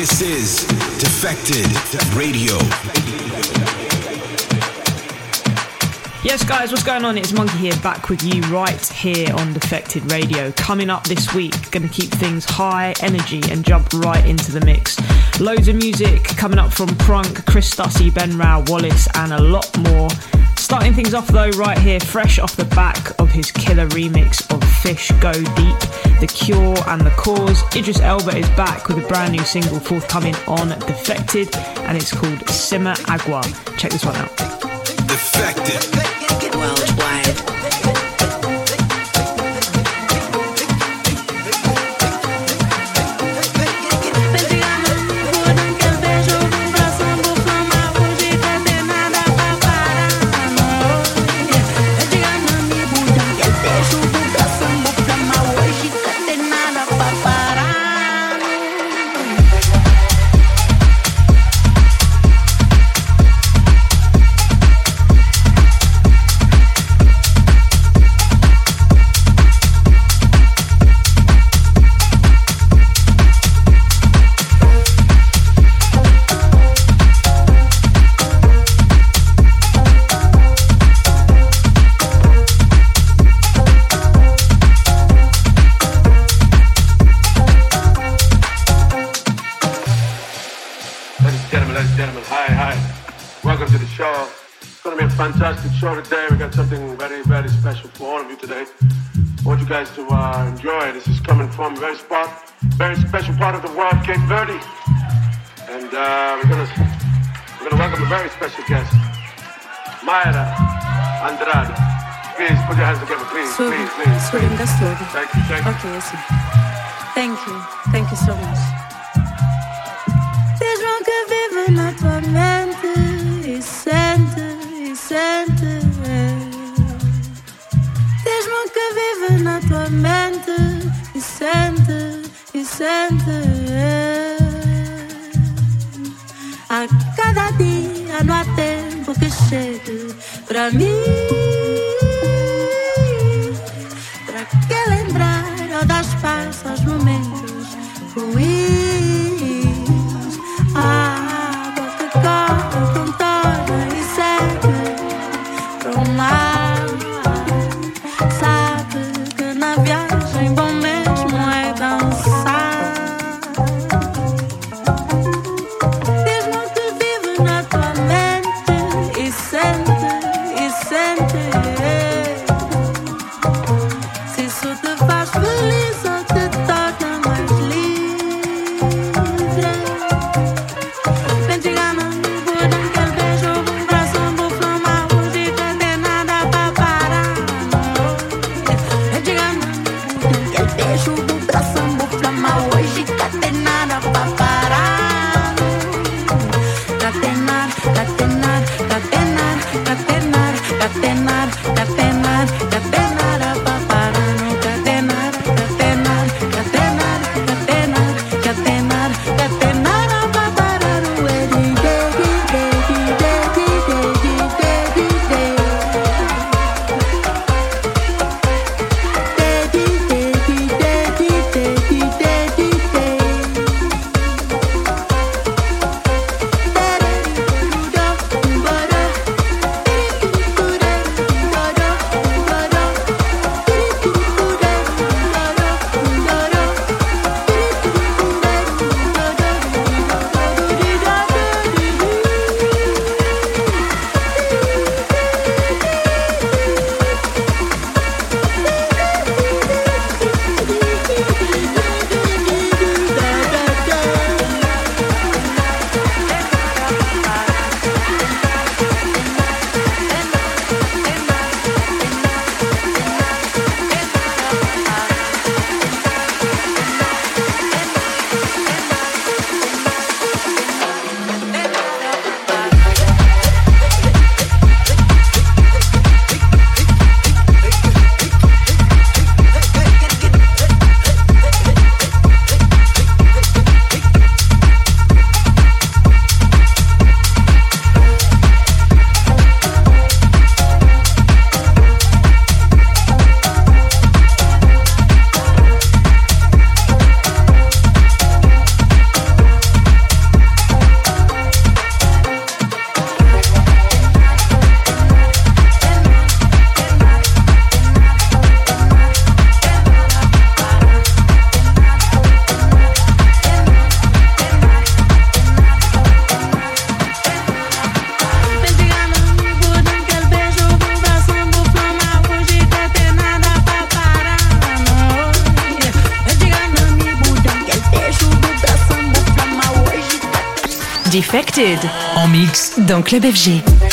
This is Defected Radio. Yes, guys, what's going on? It's Monki here, back with you right here on Defected Radio. Coming up this week, going to keep things high energy and jump right into the mix. Loads of music coming up from Prunk, Chris Stussy, Ben Rao, Wallace, and a lot more. Starting things off though, right here, fresh off the back of his killer remix of Fish Go Deep, The Cure and The Cause, Idris Elba is back with a brand new single forthcoming on Defected, and it's called Simmer Agua. Check this one out. Defected. Very spot, very special part of the world, Cape Verde. And uh, we're going to we're gonna welcome a very special guest, Mayra Andrade. Please put your hands together, please, Sorry, please, please. sorry, please. Thank you, thank you. Okay, see. Thank you. Thank you so much. Diz-me que vive na tua mente e sente, e sente. Diz-me que vive na tua mente e sente, e sente. A cada dia não há tempo que chegue pra mim. Pra que lembrar ou dar espaço aos momentos ruins? Defected. En mix. Dans Club FG.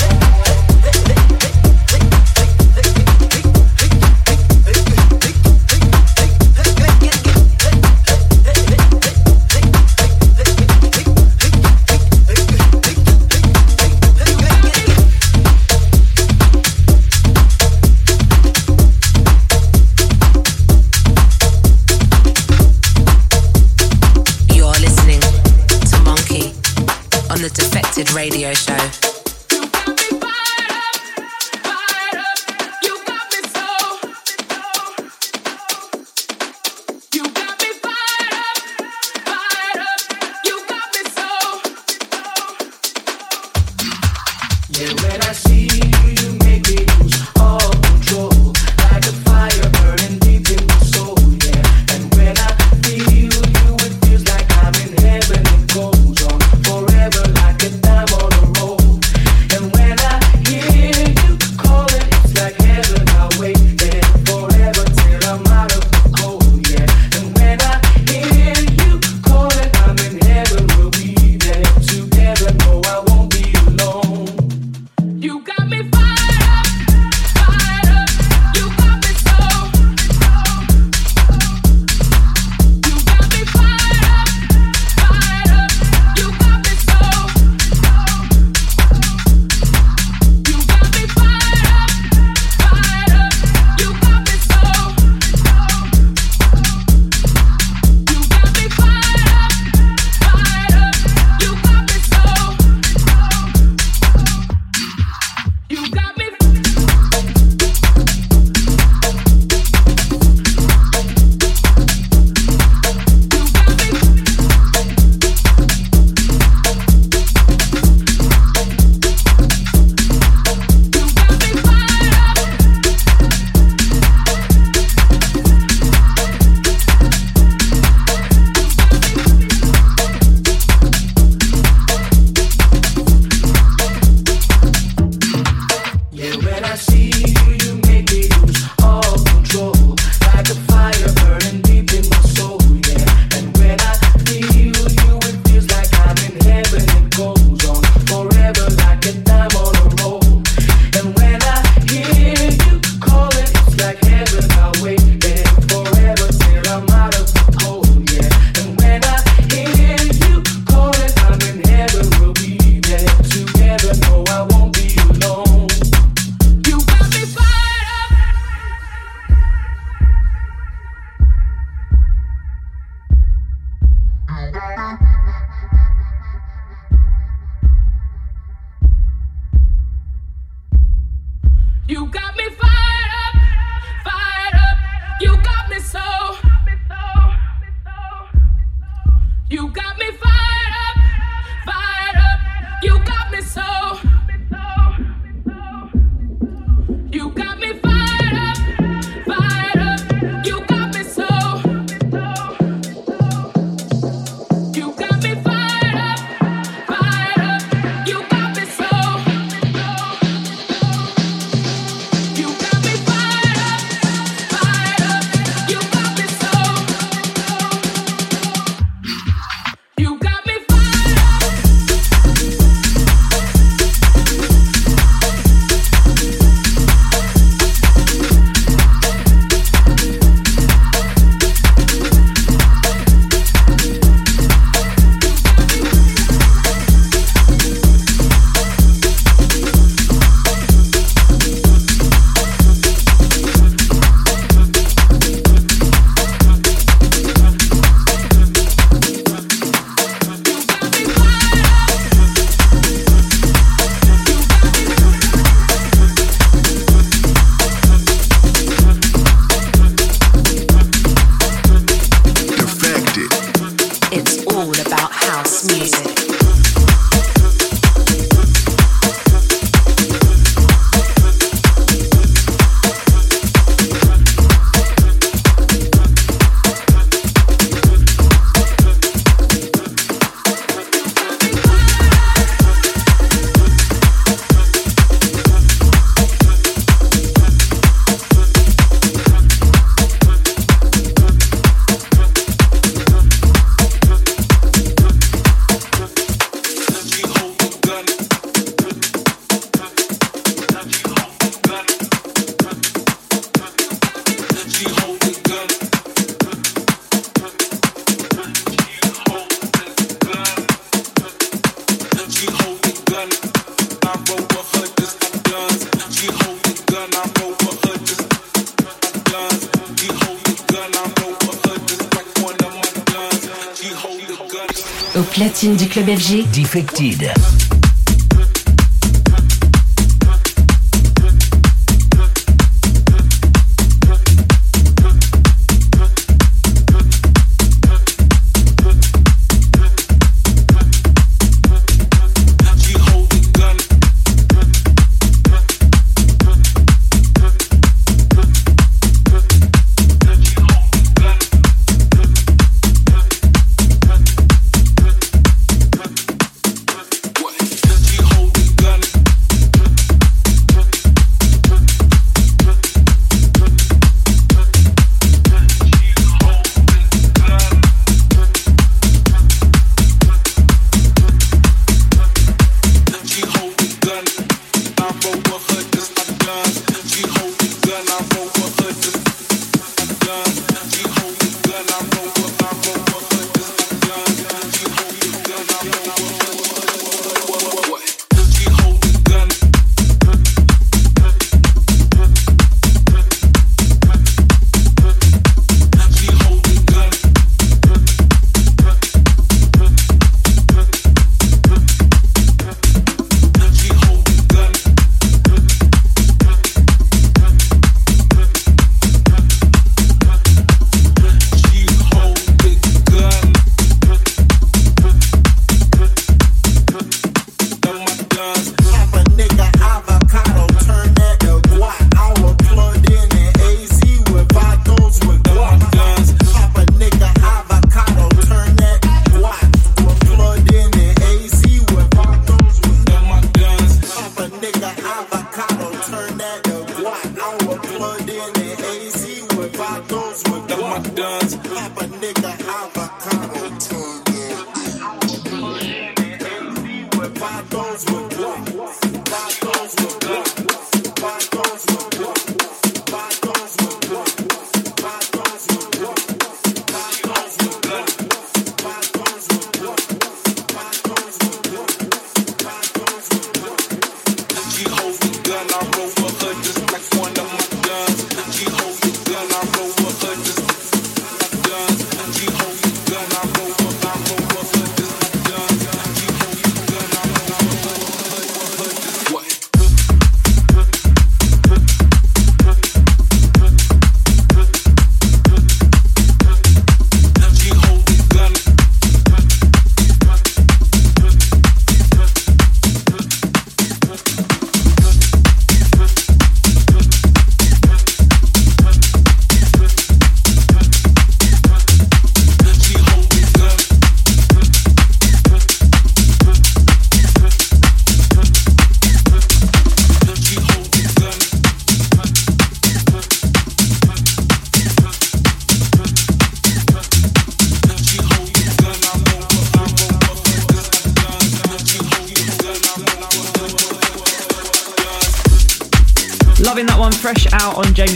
Platine du club FG. Defected.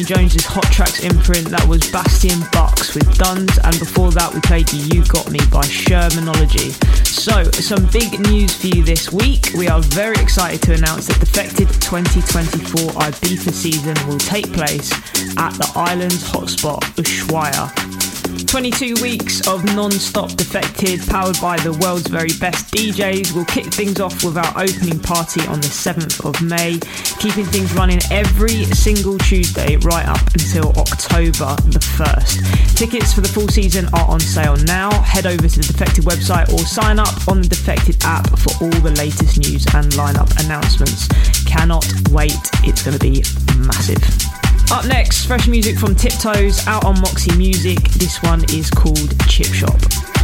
Jones's Hot Tracks imprint. That was Bastian Bux with Duns, and before that, we played You Got Me by Shermanology. So, some big news for you this week. We are very excited to announce that Defected 2024 Ibiza season will take place at the island's hotspot, Ushuaia. 22 weeks of non-stop defected powered by the world's very best DJs will kick things off with our opening party on the 7th of May, keeping things running every single Tuesday right up until October the 1st. Tickets for the full season are on sale now. Head over to the Defected website or sign up on the Defected app for all the latest news and lineup announcements. Cannot wait, it's going to be massive. Up next, fresh music from Tiptoes out on Moxie Music. This one is called Chip Shop.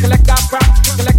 Collect our prop, collect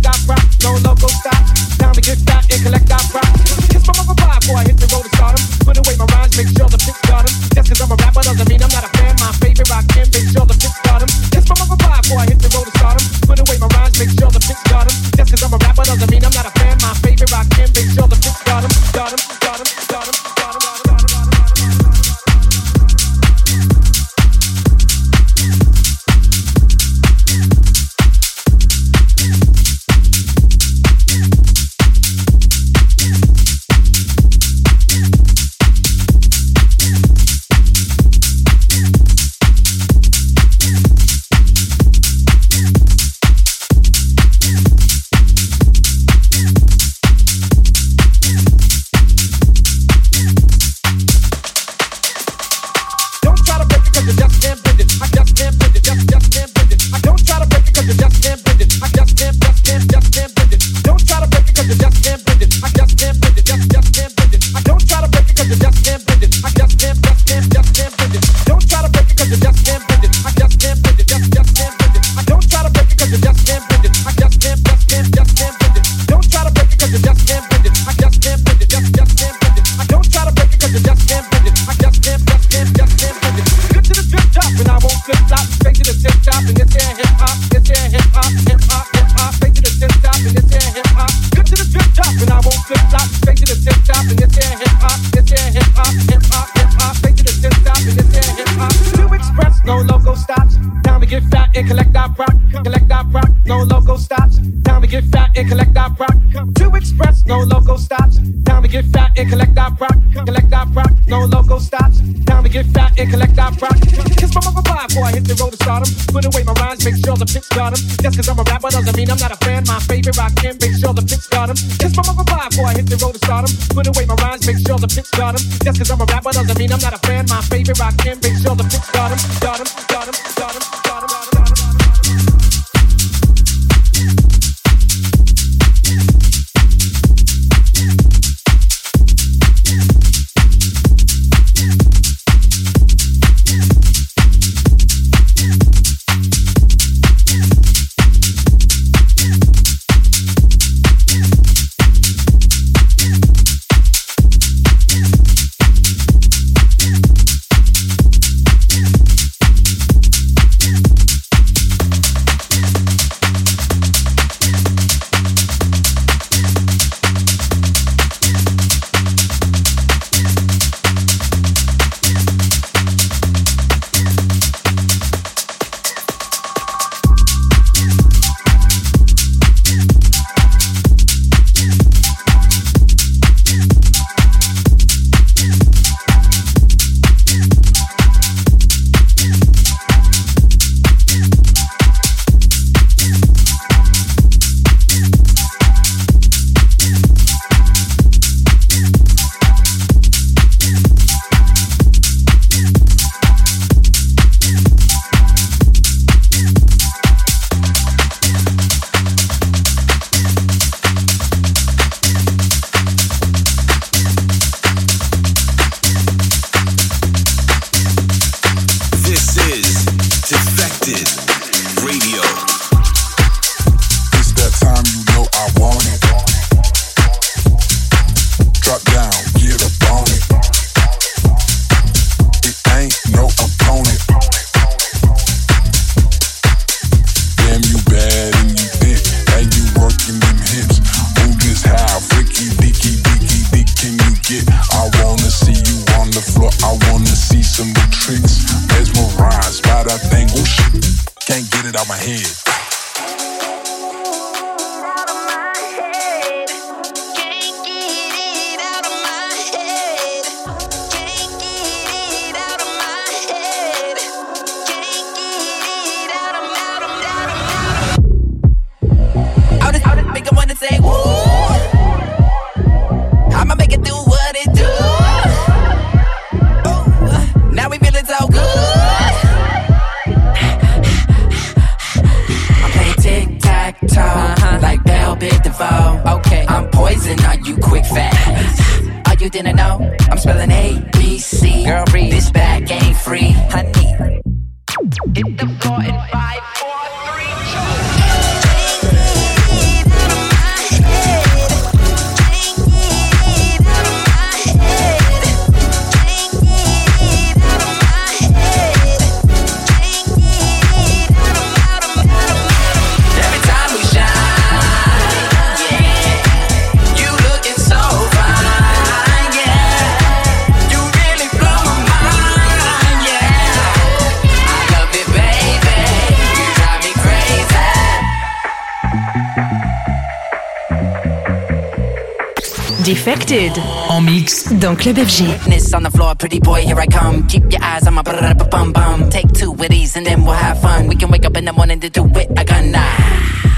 Twisted. En mix. Dans Club FG. This on the floor, pretty boy, here I come. Keep your eyes on my bum bum. Take two with these and then we'll have fun. We can wake up in the morning to do it again.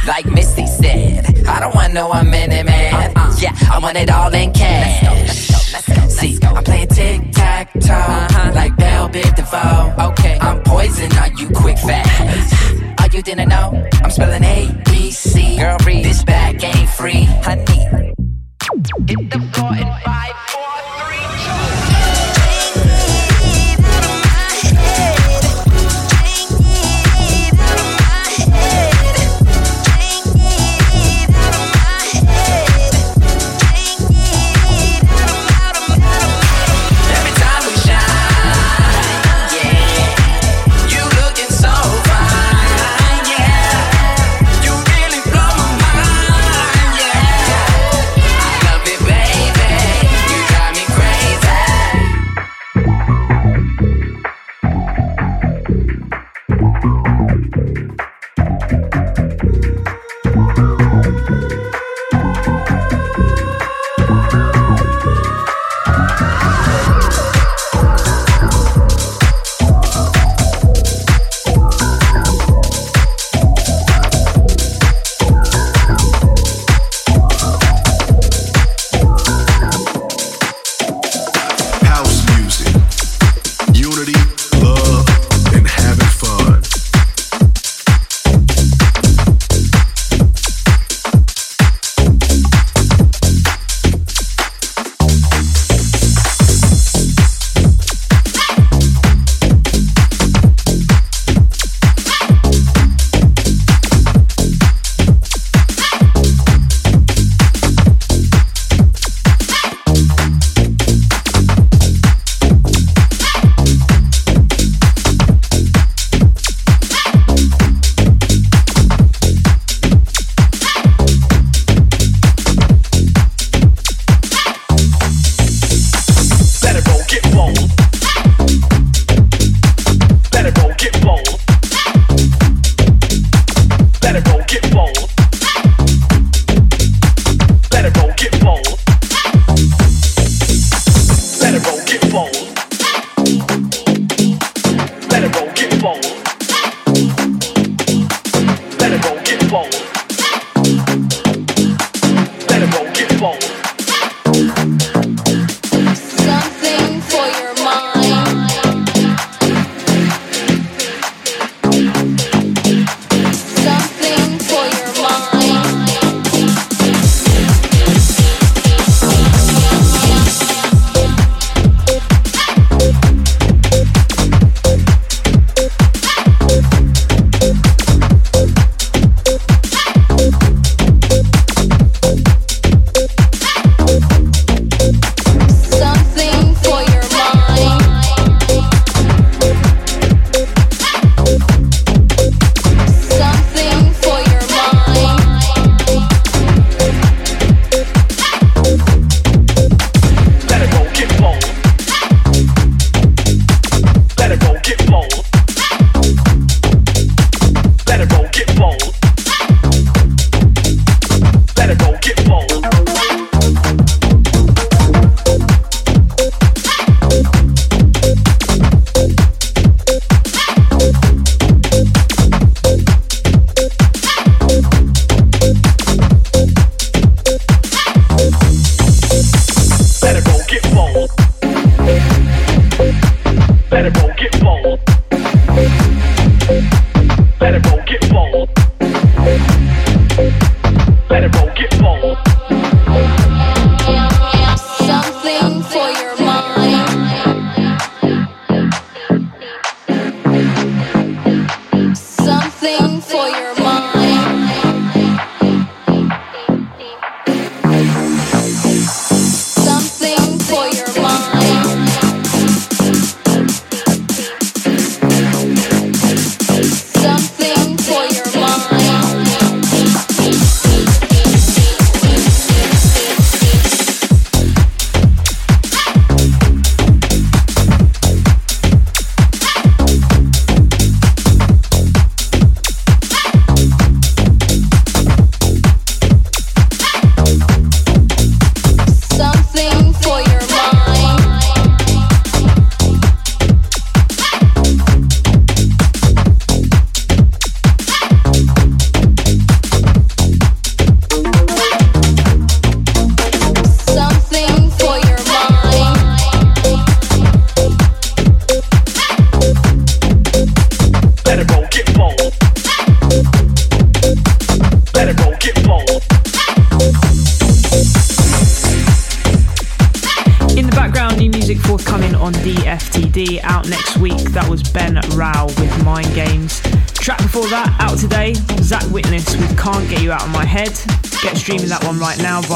Like Misty said, I don't want no one minute man. Uh-uh. Yeah, I want it all in cash. Let's go, let's go, let's go, See, I'm playing tic tac toe uh-huh. like Belle Big Okay, I'm poison, are you quick fast? you didn't know. I'm spelling A B C. Girl, read this bag ain't free. Honey.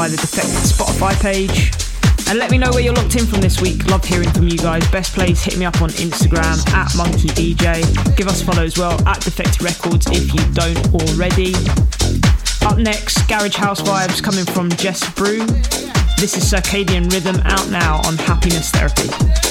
Via the Defected Spotify page. And let me know where you're locked in from this week. Love hearing from you guys. Best place, hit me up on Instagram at Monki DJ. Give us a follow as well at Defected Records if you don't already. Up next, Garage House Vibes coming from Jess Brew. This is Circadian Rhythm out now on Happiness Therapy.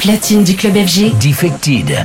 Platine du club FG. Defected.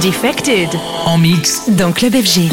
Defected. En mix. Dans Club FG.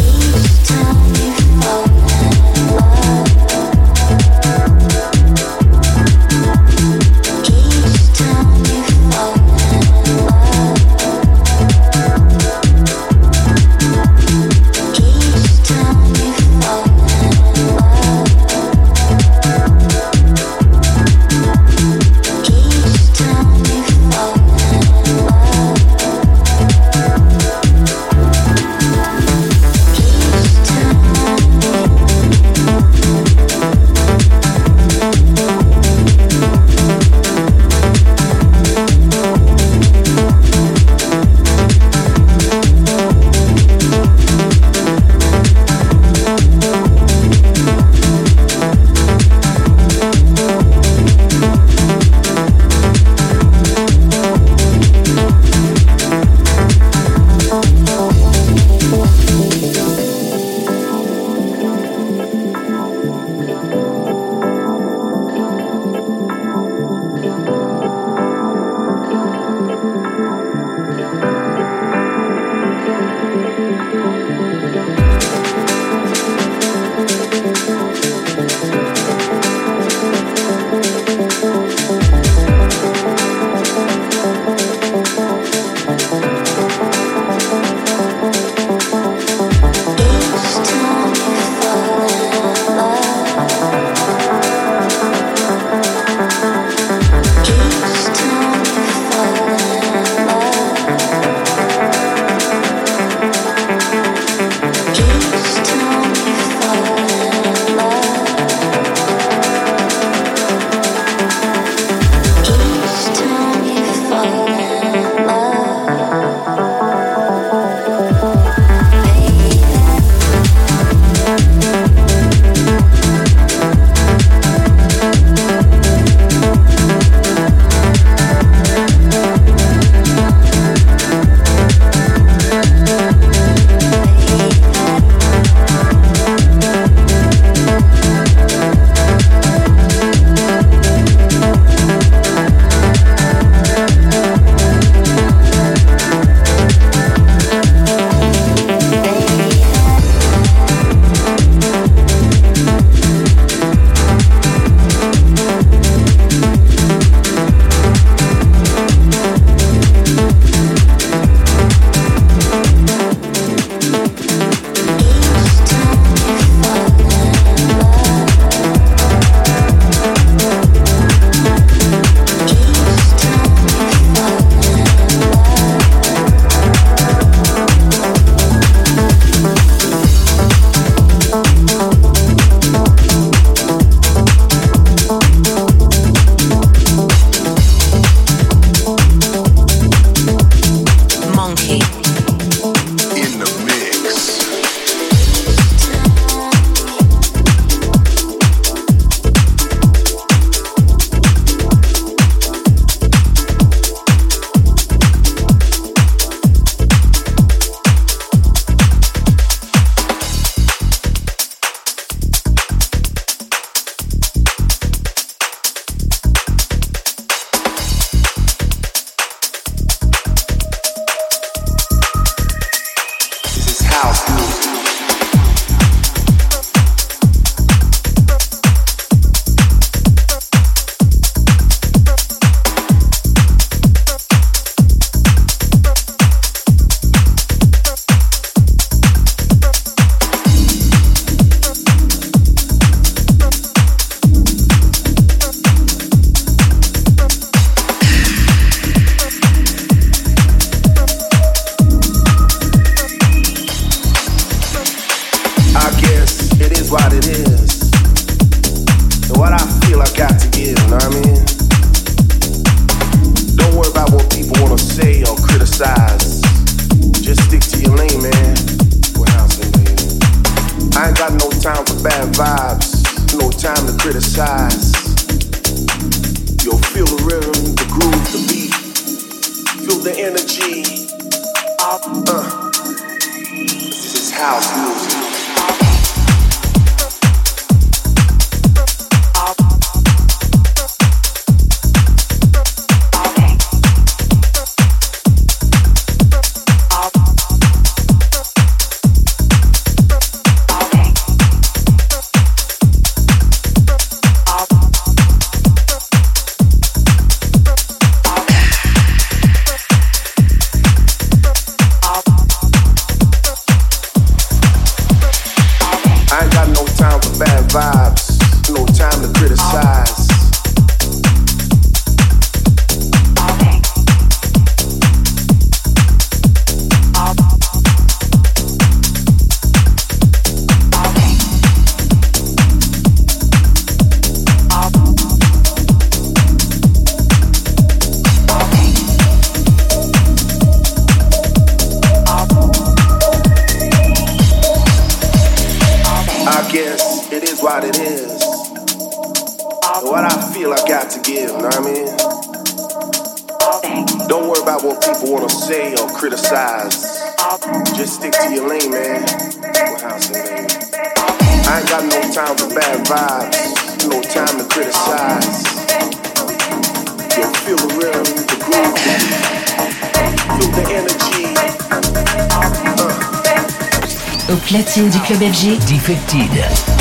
Platine du club FG. Defected.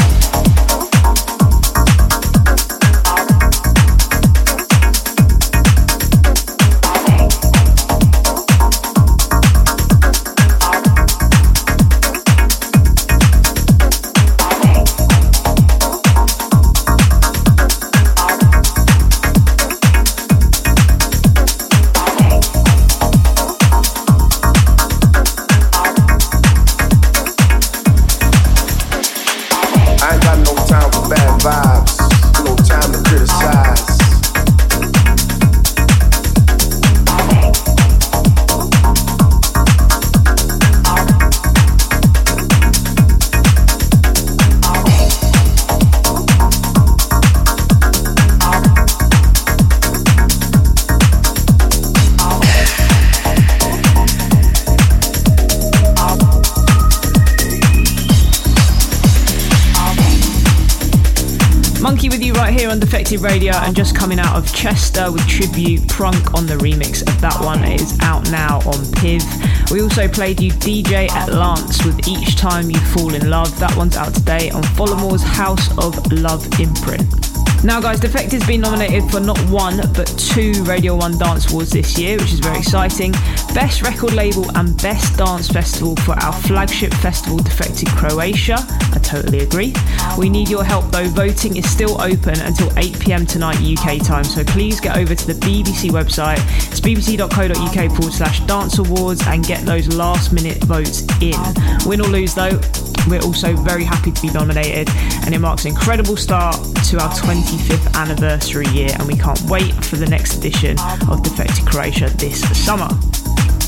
Defected Radio and just coming out of Chester with Tribute Prunk on the remix of that one. It is out now on Piv. We also played you DJ at Lance with Each Time You Fall in Love. That one's out today on Folamour's House of Love imprint. Now, guys, Defected's been nominated for not one but two Radio 1 Dance Awards this year, which is very exciting. Best Record Label and Best Dance Festival for our flagship festival, Defected Croatia. I totally agree. We need your help though. Voting is still open until 8 pm tonight UK time, so please get over to the BBC website. It's bbc.co.uk forward slash dance awards and get those last minute votes in. Win or lose though, we're also very happy to be nominated, and it marks an incredible start to our 25th anniversary year, and we can't wait for the next edition of Defected Croatia this summer.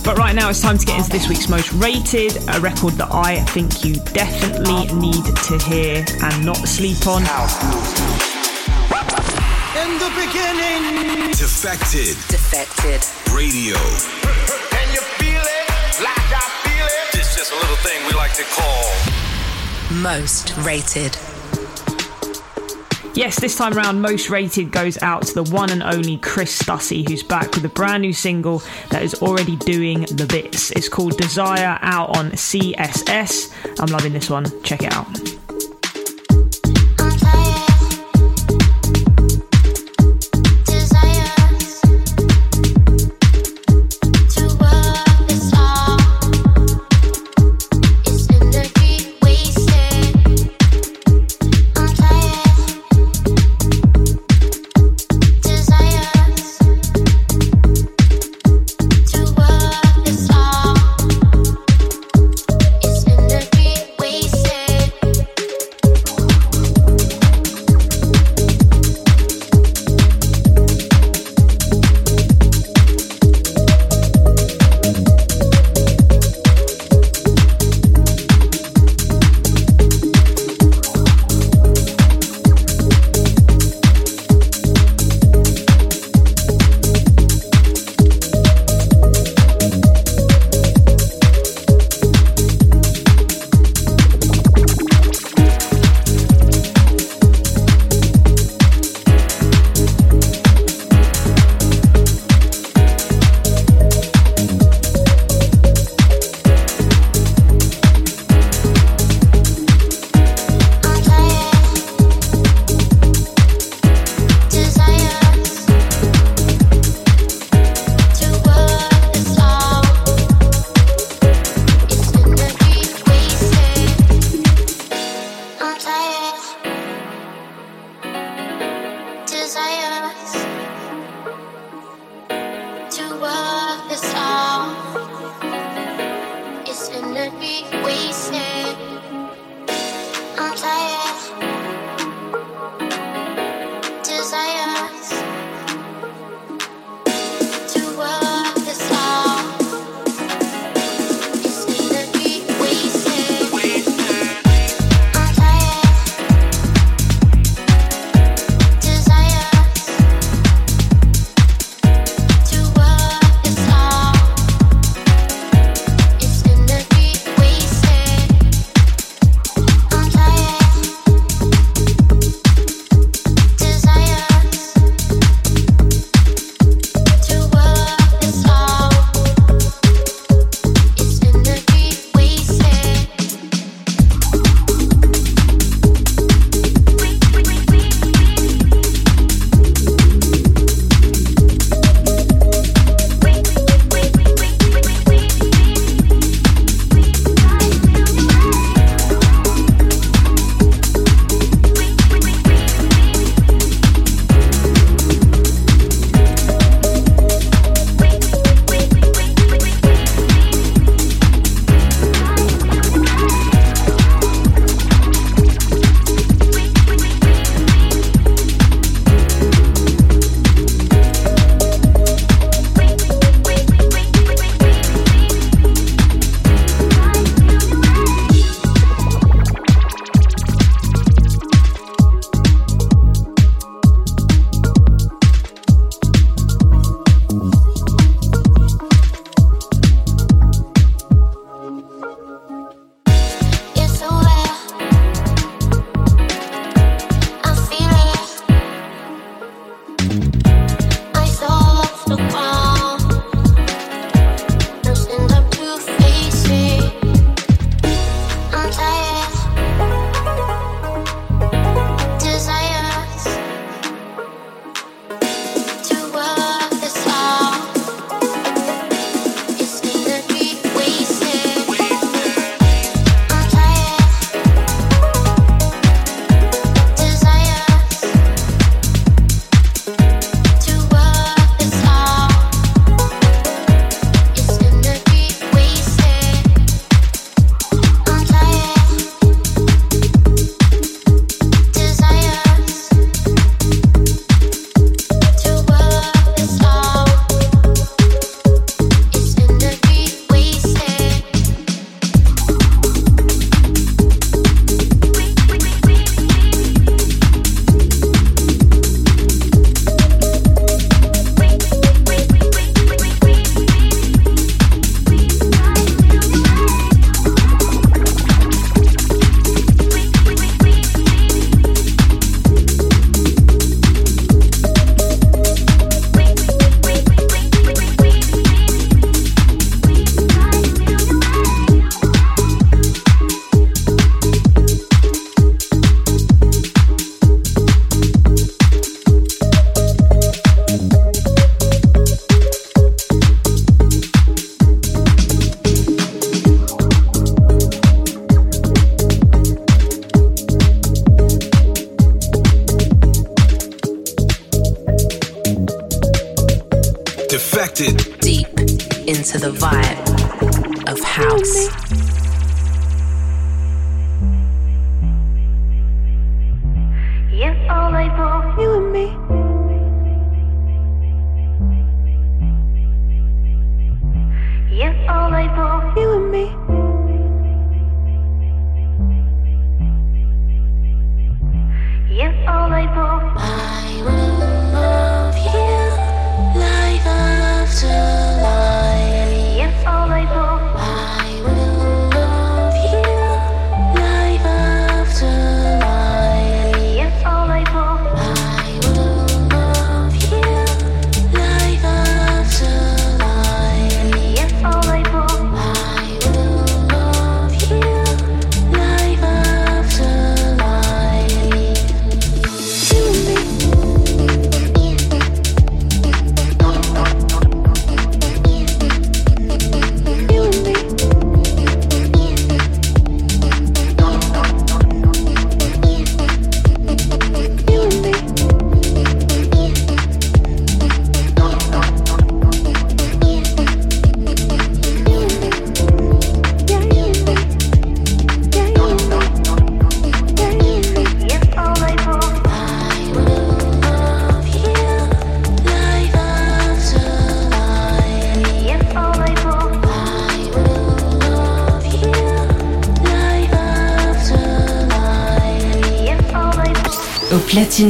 But right now, it's time to get into this week's most rated, a record that I think you definitely need to hear and not sleep on. In the beginning, Defected Defected. Radio. A little thing we like to call Most rated. Yes, this time round, most rated goes out to the one and only Chris Stussy, who's back with a brand new single that is already doing the bits. It's called Desire out on CSS. I'm loving this one. Check it out.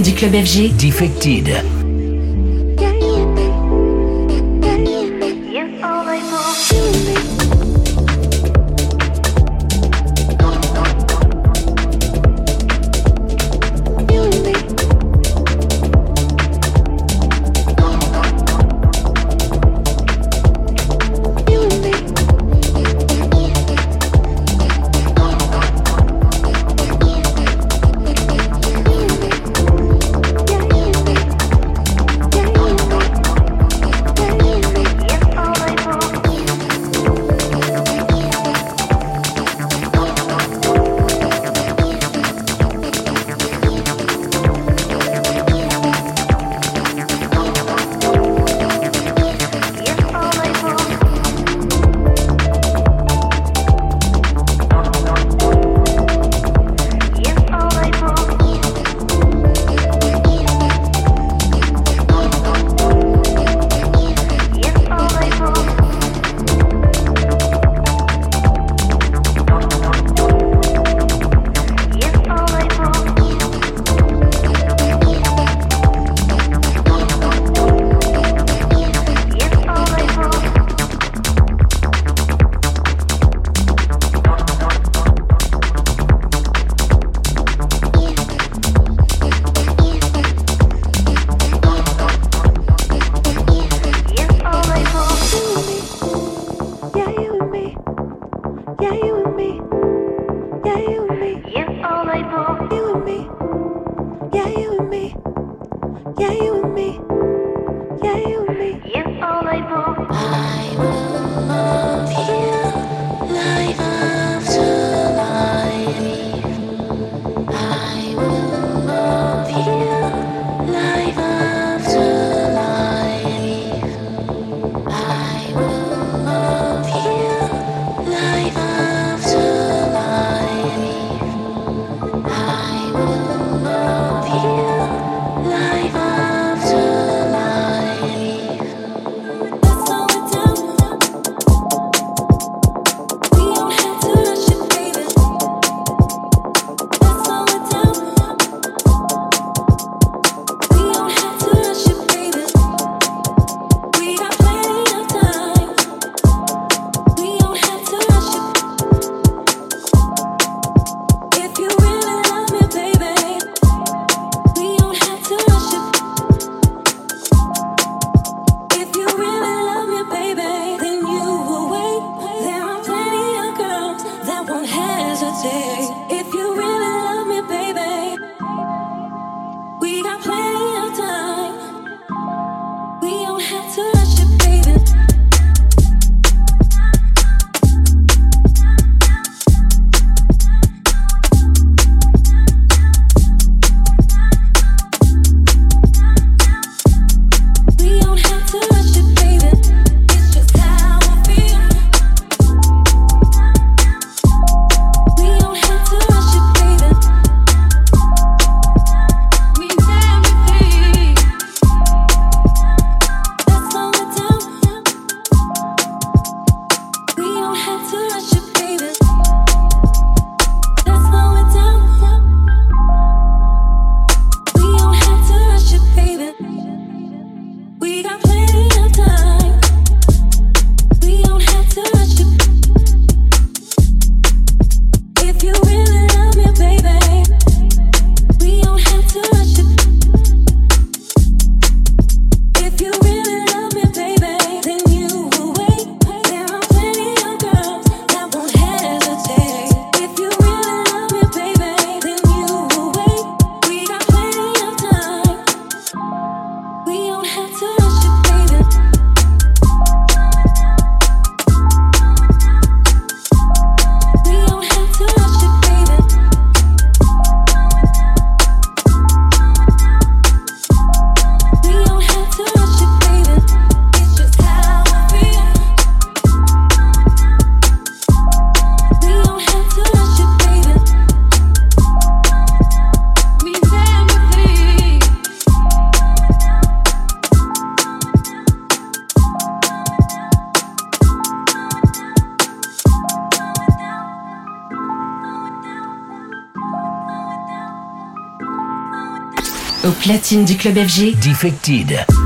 Du club FG. Defected. Platine du club FG. Defected.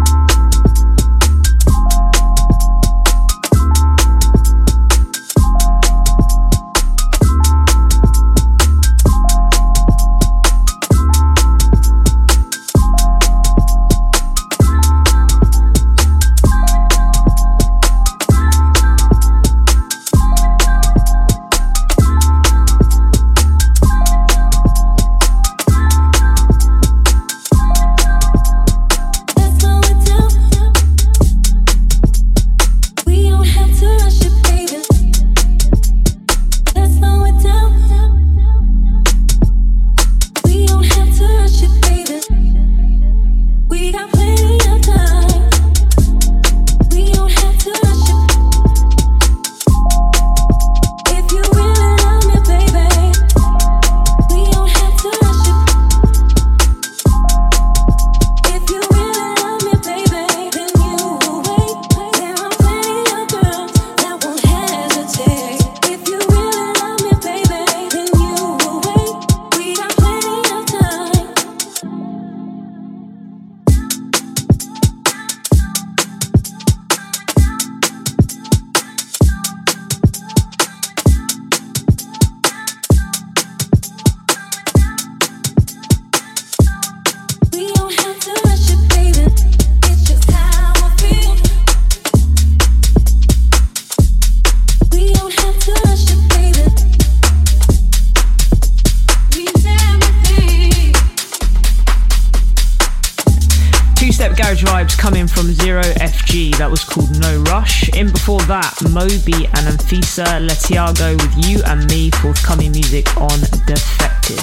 Moby and Anfisa Letyago with You and Me, forthcoming music on Defected.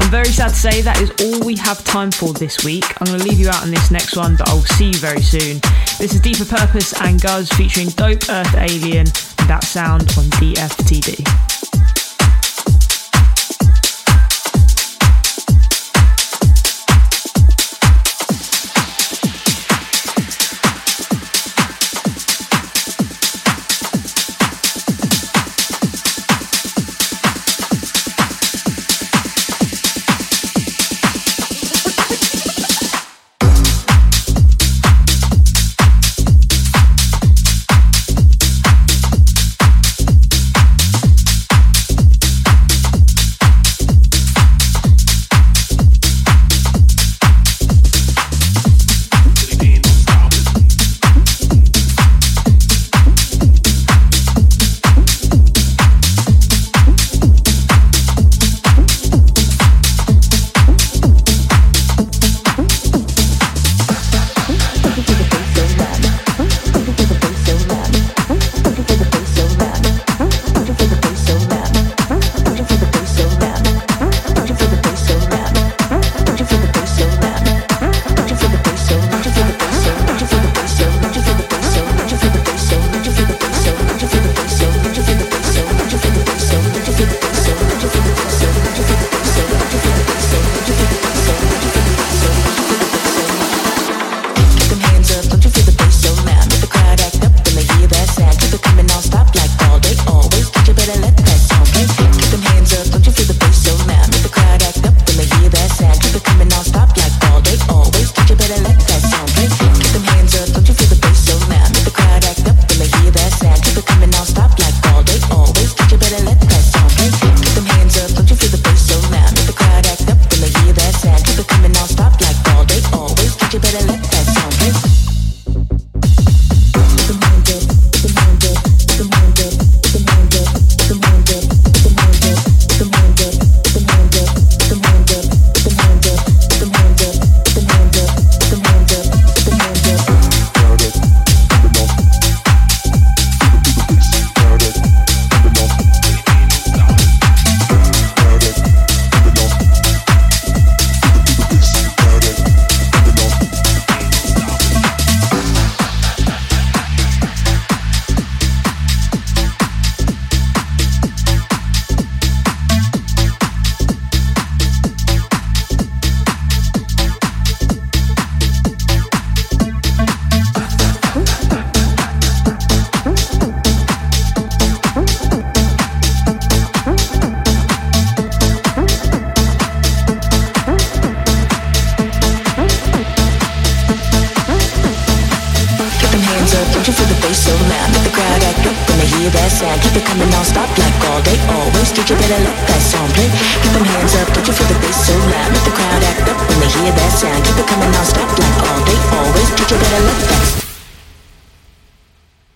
I'm very sad to say that is all we have time for this week. I'm going to leave you out on this next one, but I'll see you very soon. This is Deeper Purpose and Guz featuring Dope Earth Alien, that sound on DFTD.